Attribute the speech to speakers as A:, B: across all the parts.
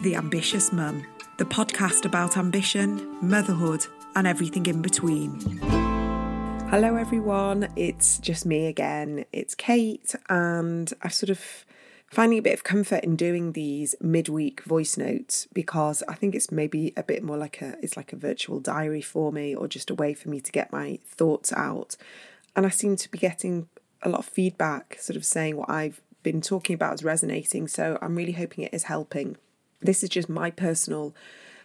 A: The Ambitious Mum, the podcast about ambition, motherhood, and everything in between. Hello, everyone. It's just me again. It's Kate, and I've sort of finding a bit of comfort in doing these midweek voice notes because I think it's maybe a bit more like a it's like a virtual diary for me or just a way for me to get my thoughts out. And I seem to be getting a lot of feedback, sort of saying what I've been talking about is resonating. So I'm really hoping it is helping. This is just my personal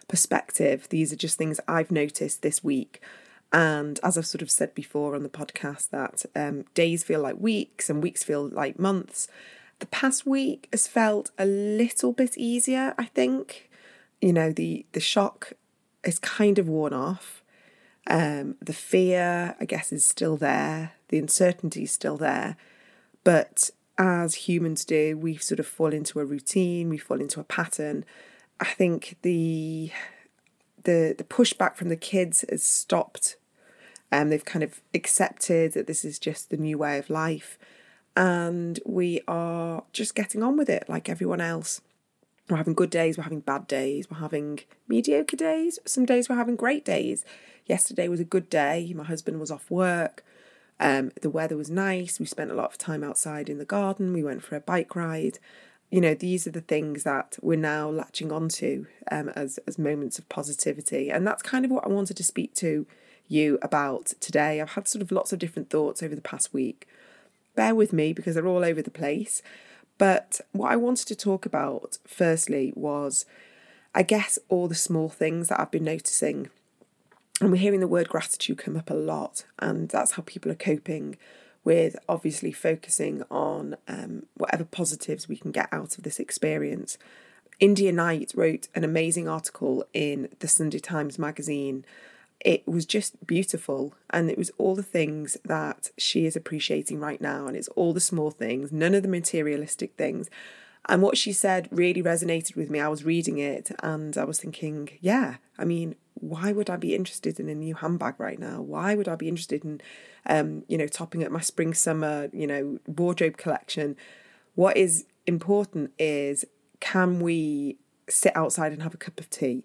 A: perspective. These are just things I've noticed this week. And as I've sort of said before on the podcast, that um, days feel like weeks and weeks feel like months. The past week has felt a little bit easier, I think. You know, the the shock is kind of worn off. Um, the fear, I guess, is still there. The uncertainty is still there. But as humans do, we sort of fall into a routine, we fall into a pattern. I think the the the pushback from the kids has stopped. and um, they've kind of accepted that this is just the new way of life, and we are just getting on with it like everyone else. We're having good days, we're having bad days, we're having mediocre days. Some days we're having great days. Yesterday was a good day. My husband was off work. Um, the weather was nice. We spent a lot of time outside in the garden. We went for a bike ride. You know, these are the things that we're now latching onto um, as as moments of positivity, and that's kind of what I wanted to speak to you about today. I've had sort of lots of different thoughts over the past week. Bear with me because they're all over the place. But what I wanted to talk about firstly was, I guess, all the small things that I've been noticing and we're hearing the word gratitude come up a lot, and that's how people are coping with obviously focusing on um, whatever positives we can get out of this experience. India Knight wrote an amazing article in the Sunday Times magazine. It was just beautiful, and it was all the things that she is appreciating right now, and it's all the small things, none of the materialistic things. And what she said really resonated with me. I was reading it and I was thinking, yeah, I mean, why would I be interested in a new handbag right now? Why would I be interested in, um, you know, topping up my spring summer, you know, wardrobe collection? What is important is can we sit outside and have a cup of tea?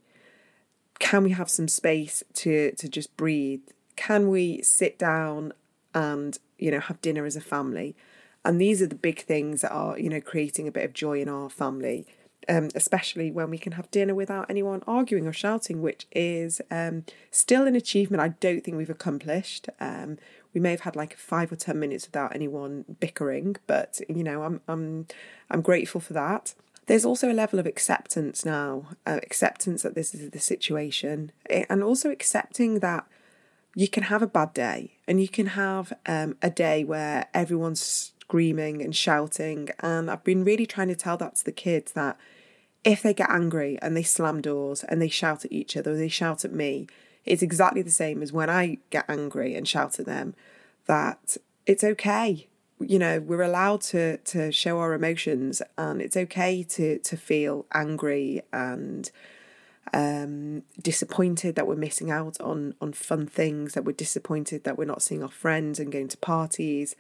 A: Can we have some space to to just breathe? Can we sit down and you know have dinner as a family? And these are the big things that are, you know, creating a bit of joy in our family, um, especially when we can have dinner without anyone arguing or shouting, which is um, still an achievement I don't think we've accomplished. Um, we may have had like five or ten minutes without anyone bickering, but you know, I'm I'm I'm grateful for that. There's also a level of acceptance now, uh, acceptance that this is the situation, eh, and also accepting that you can have a bad day and you can have um, a day where everyone's screaming and shouting. And I've been really trying to tell that to the kids that if they get angry and they slam doors and they shout at each other, they shout at me, it's exactly the same as when I get angry and shout at them, that it's okay. You know, we're allowed to to show our emotions and it's okay to to feel angry and um, disappointed that we're missing out on on fun things, that we're disappointed that we're not seeing our friends and going to parties,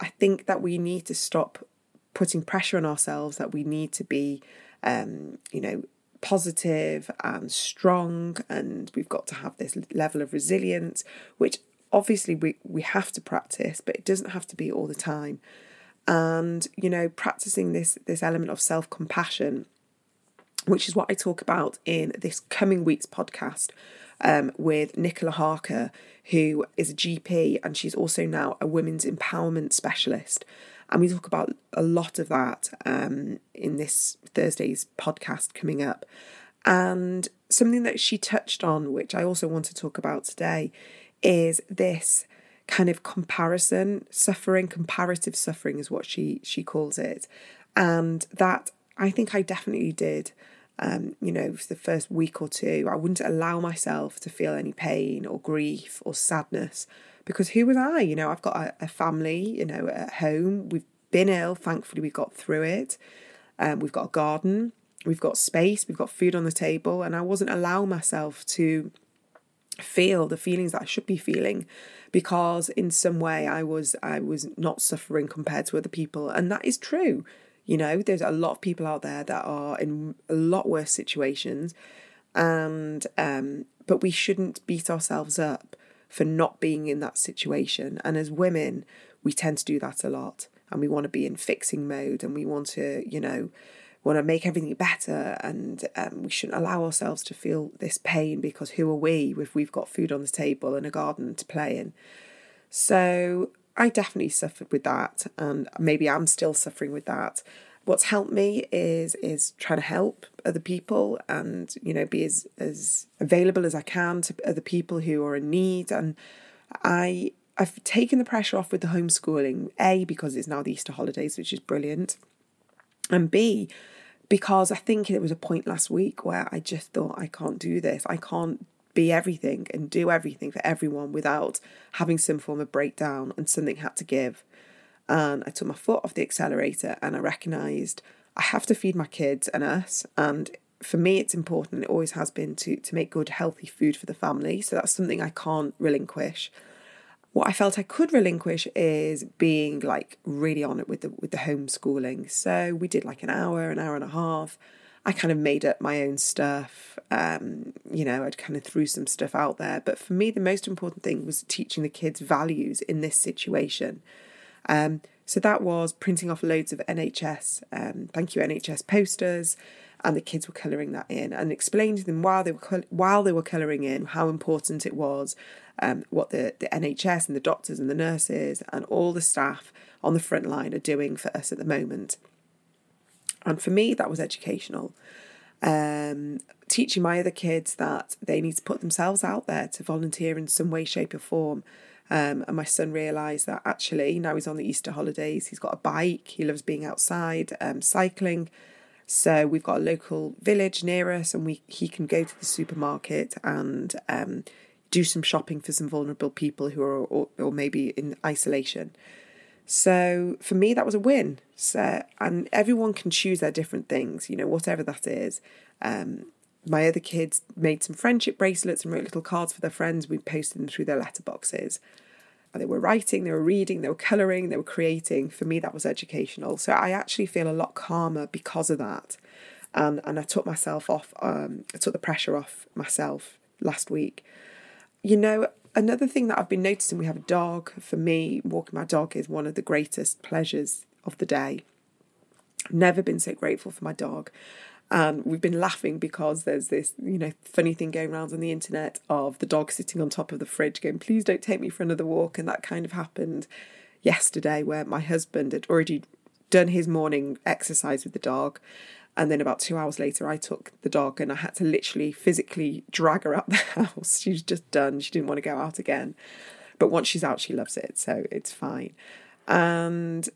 A: I think that we need to stop putting pressure on ourselves, that we need to be, um, you know, positive and strong, and we've got to have this level of resilience, which obviously we, we have to practice, but it doesn't have to be all the time. And, you know, practicing this this element of self-compassion, which is what I talk about in this coming week's podcast um, with Nicola Harker, who is a GP and she's also now a women's empowerment specialist. And we talk about a lot of that um, in this Thursday's podcast coming up. And something that she touched on, which I also want to talk about today, is this kind of comparison suffering, comparative suffering is what she she calls it. And that I think I definitely did um, you know, for the first week or two, I wouldn't allow myself to feel any pain or grief or sadness because who was I? You know, I've got a, a family, you know, at home. We've been ill. Thankfully, we got through it. Um, we've got a garden. We've got space. We've got food on the table. And I wasn't allowing myself to feel the feelings that I should be feeling because in some way I was I was not suffering compared to other people and that is true You know, there's a lot of people out there that are in a lot worse situations, and um, but we shouldn't beat ourselves up for not being in that situation. And as women, we tend to do that a lot, and we want to be in fixing mode, and we want to, you know, want to make everything better, and um, we shouldn't allow ourselves to feel this pain because who are we if we've got food on the table and a garden to play in? So I definitely suffered with that, and maybe I'm still suffering with that. What's helped me is is trying to help other people and you know be as as available as I can to other people who are in need. And I I've taken the pressure off with the homeschooling. A because it's now the Easter holidays, which is brilliant, and B because I think there was a point last week where I just thought I can't do this. I can't be everything and do everything for everyone without having some form of breakdown and something had to give. And I took my foot off the accelerator and I recognised I have to feed my kids and us. And for me, it's important, it always has been, to, to make good, healthy food for the family. So that's something I can't relinquish. What I felt I could relinquish is being like really on it with the with the homeschooling. So we did like an hour, an hour and a half I kind of made up my own stuff. Um, you know, I'd kind of threw some stuff out there. But for me, the most important thing was teaching the kids values in this situation. Um, so that was printing off loads of NHS, um, thank you NHS posters, and the kids were colouring that in and explaining to them while they were while they were colouring in how important it was, um, what the, the NHS and the doctors and the nurses and all the staff on the front line are doing for us at the moment. And for me, that was educational. Um, teaching my other kids that they need to put themselves out there to volunteer in some way, shape, or form. Um, and my son realised that actually now he's on the Easter holidays, he's got a bike, he loves being outside, um, cycling. So we've got a local village near us, and we he can go to the supermarket and um, do some shopping for some vulnerable people who are or, or maybe in isolation. So for me, that was a win. So, and everyone can choose their different things, you know, whatever that is. Um, my other kids made some friendship bracelets and wrote little cards for their friends. We posted them through their letterboxes. And they were writing, they were reading, they were colouring, they were creating. For me, that was educational. So I actually feel a lot calmer because of that. And, and I took myself off, um, I took the pressure off myself last week. You know, another thing that I've been noticing, we have a dog. For me, walking my dog is one of the greatest pleasures of the day. Never been so grateful for my dog. And we've been laughing because there's this, you know, funny thing going around on the internet of the dog sitting on top of the fridge going, please don't take me for another walk. And that kind of happened yesterday where my husband had already done his morning exercise with the dog and then about two hours later, I took the dog and I had to literally physically drag her out the house. She was just done. She didn't want to go out again. But once she's out, she loves it. So it's fine. And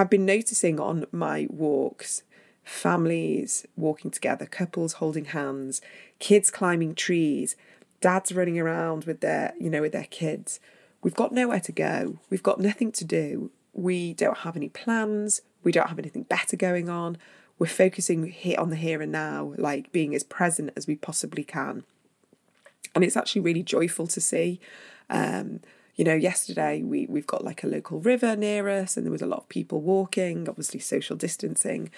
A: I've been noticing on my walks families walking together, couples holding hands, kids climbing trees, dads running around with their, you know, with their kids. We've got nowhere to go. We've got nothing to do. We don't have any plans. We don't have anything better going on we're focusing here on the here and now, like being as present as we possibly can. And it's actually really joyful to see. Um, you know, yesterday we we've got like a local river near us, and there was a lot of people walking, obviously social distancing,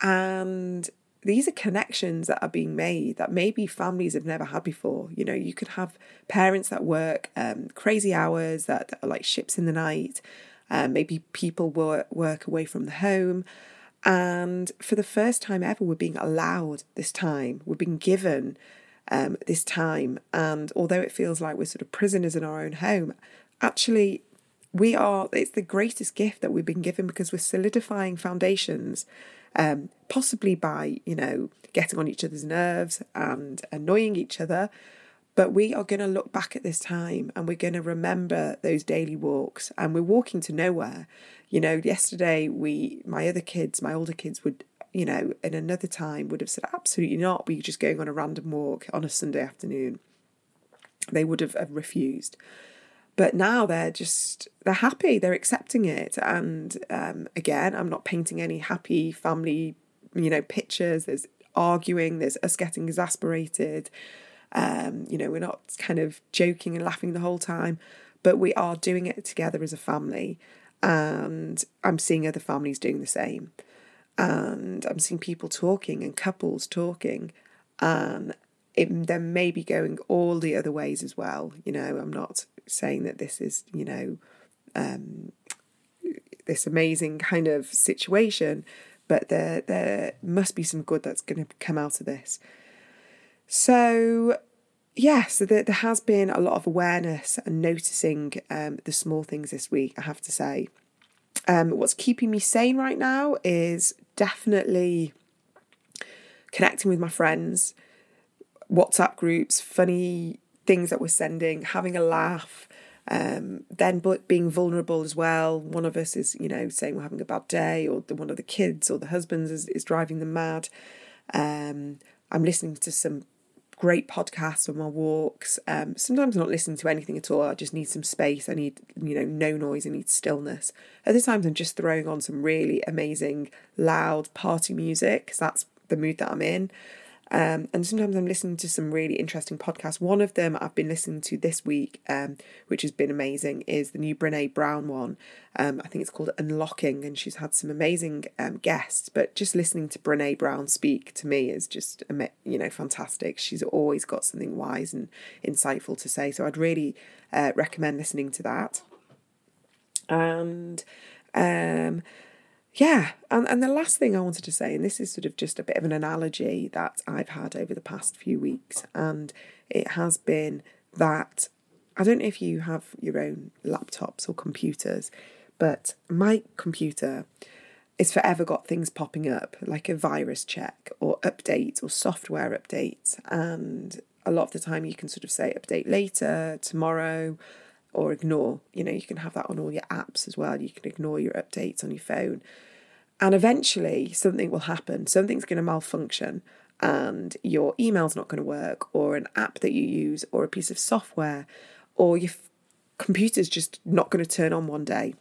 A: and these are connections that are being made that maybe families have never had before. You know, you could have parents that work um, crazy hours that are like ships in the night. Um, maybe people work work away from the home, and for the first time ever, we're being allowed this time. We're being given um, this time. And although it feels like we're sort of prisoners in our own home, actually, we are, it's the greatest gift that we've been given because we're solidifying foundations, um, possibly by, you know, getting on each other's nerves and annoying each other. But we are going to look back at this time and we're going to remember those daily walks and we're walking to nowhere. You know, yesterday we, my other kids, my older kids would, you know, in another time would have said, absolutely not. We're just going on a random walk on a Sunday afternoon. They would have, have refused. But now they're just, they're happy, they're accepting it. And um, again, I'm not painting any happy family, you know, pictures. There's arguing, there's us getting exasperated. Um, you know, we're not kind of joking and laughing the whole time, but we are doing it together as a family and I'm seeing other families doing the same. And I'm seeing people talking and couples talking, and it then may be going all the other ways as well. You know, I'm not saying that this is, you know, um, this amazing kind of situation, but there there must be some good that's going to come out of this. So, yeah, so there, there has been a lot of awareness and noticing um, the small things this week. I have to say. Um, what's keeping me sane right now is definitely connecting with my friends, WhatsApp groups, funny things that we're sending, having a laugh, um, then but being vulnerable as well. One of us is, you know, saying we're having a bad day, or the, one of the kids or the husbands is, is driving them mad. Um, I'm listening to some great podcasts on my walks. Um, sometimes I'm not listening to anything at all. I just need some space. I need, you know, no noise. I need stillness. Other times I'm just throwing on some really amazing, loud party music because that's the mood that I'm in. Um, and sometimes I'm listening to some really interesting podcasts. One of them I've been listening to this week, um, which has been amazing, is the new Brene Brown one. Um, I think it's called Unlocking, and she's had some amazing um, guests. But just listening to Brene Brown speak to me is just, you know, fantastic. She's always got something wise and insightful to say. So I'd really uh, recommend listening to that. And um, yeah, and, and the last thing I wanted to say, and this is sort of just a bit of an analogy that I've had over the past few weeks, and it has been that I don't know if you have your own laptops or computers, but my computer is forever got things popping up like a virus check or updates or software updates. And a lot of the time you can sort of say update later, tomorrow, or ignore. You know, you can have that on all your apps as well. You can ignore your updates on your phone. And eventually something will happen. Something's going to malfunction and your email's not going to work, or an app that you use, or a piece of software, or your f- computer's just not going to turn on one day.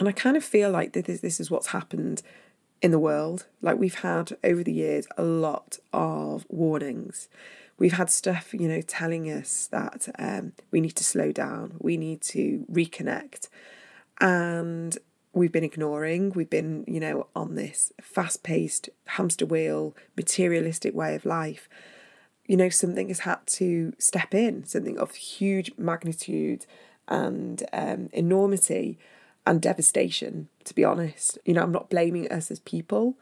A: And I kind of feel like this, is, this is what's happened in the world. Like we've had over the years a lot of warnings we've had stuff, you know, telling us that um, we need to slow down, we need to reconnect. And we've been ignoring, we've been, you know, on this fast paced hamster wheel, materialistic way of life. You know, something has had to step in, something of huge magnitude and um, enormity and devastation, to be honest. You know, I'm not blaming us as people,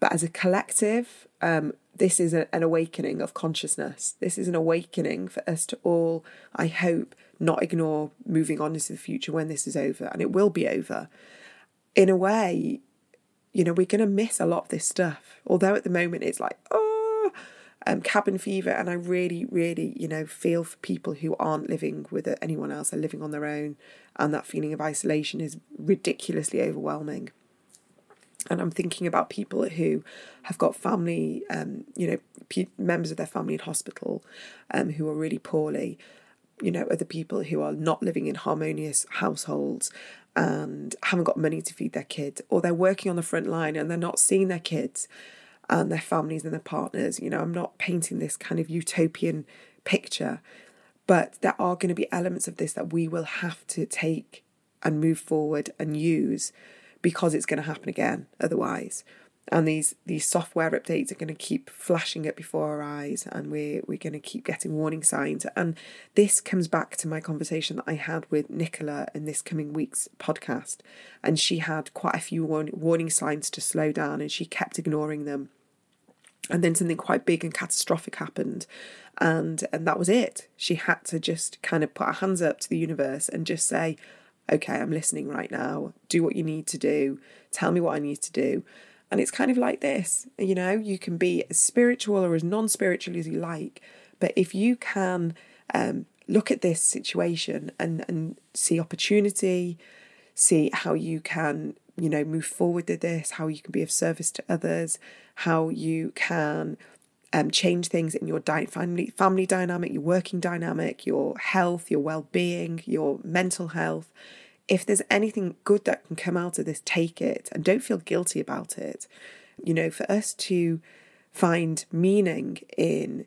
A: but as a collective, um, this is a, an awakening of consciousness. This is an awakening for us to all, I hope, not ignore moving on into the future when this is over, and it will be over. In a way, you know, we're going to miss a lot of this stuff. Although at the moment it's like, oh, um, cabin fever, and I really, really, you know, feel for people who aren't living with anyone else, they're living on their own, and that feeling of isolation is ridiculously overwhelming. And I'm thinking about people who have got family, um, you know, members of their family in hospital, um, who are really poorly. You know, other people who are not living in harmonious households and haven't got money to feed their kids, or they're working on the front line and they're not seeing their kids and their families and their partners. You know, I'm not painting this kind of utopian picture, but there are going to be elements of this that we will have to take and move forward and use because it's going to happen again otherwise. And these these software updates are going to keep flashing up before our eyes, and we're we're going to keep getting warning signs. And this comes back to my conversation that I had with Nicola in this coming week's podcast, and she had quite a few warning signs to slow down, and she kept ignoring them. And then something quite big and catastrophic happened, and and that was it. She had to just kind of put her hands up to the universe and just say, okay, I'm listening right now. Do what you need to do. Tell me what I need to do. And it's kind of like this you know, you can be as spiritual or as non spiritual as you like, but if you can um, look at this situation and, and see opportunity, see how you can, you know, move forward with this, how you can be of service to others, how you can um, change things in your di- family family dynamic, your working dynamic, your health, your well being, your mental health if there's anything good that can come out of this, take it and don't feel guilty about it. You know, for us to find meaning in,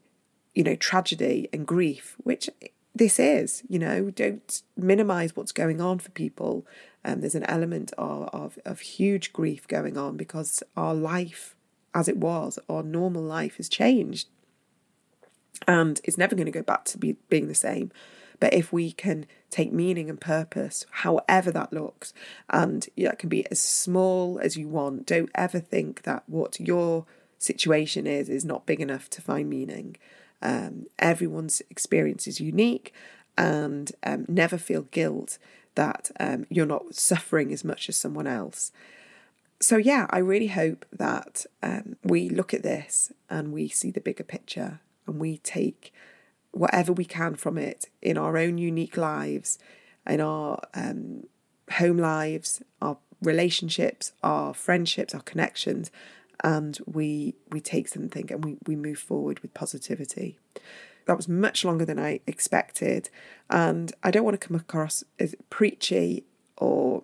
A: you know, tragedy and grief, which this is. You know, don't minimize what's going on for people. Um, there's an element of, of, of huge grief going on because our life, as it was, our normal life has changed. And it's never going to go back to be, being the same. But if we can take meaning and purpose, however that looks, and that can be as small as you want, don't ever think that what your situation is is not big enough to find meaning. Um, everyone's experience is unique, and um, never feel guilt that um, you're not suffering as much as someone else. So, yeah, I really hope that um, we look at this and we see the bigger picture and we take whatever we can from it in our own unique lives, in our um, home lives, our relationships, our friendships, our connections, and we we take something and we, we move forward with positivity. That was much longer than I expected, and I don't want to come across as preachy or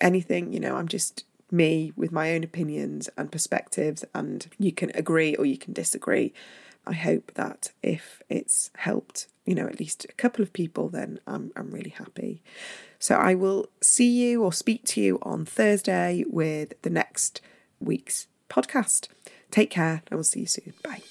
A: anything. You know, I'm just me with my own opinions and perspectives, and you can agree or you can disagree. I hope that if it's helped, you know, at least a couple of people, then I'm, I'm really happy. So I will see you or speak to you on Thursday with the next week's podcast. Take care, and we'll see you soon. Bye.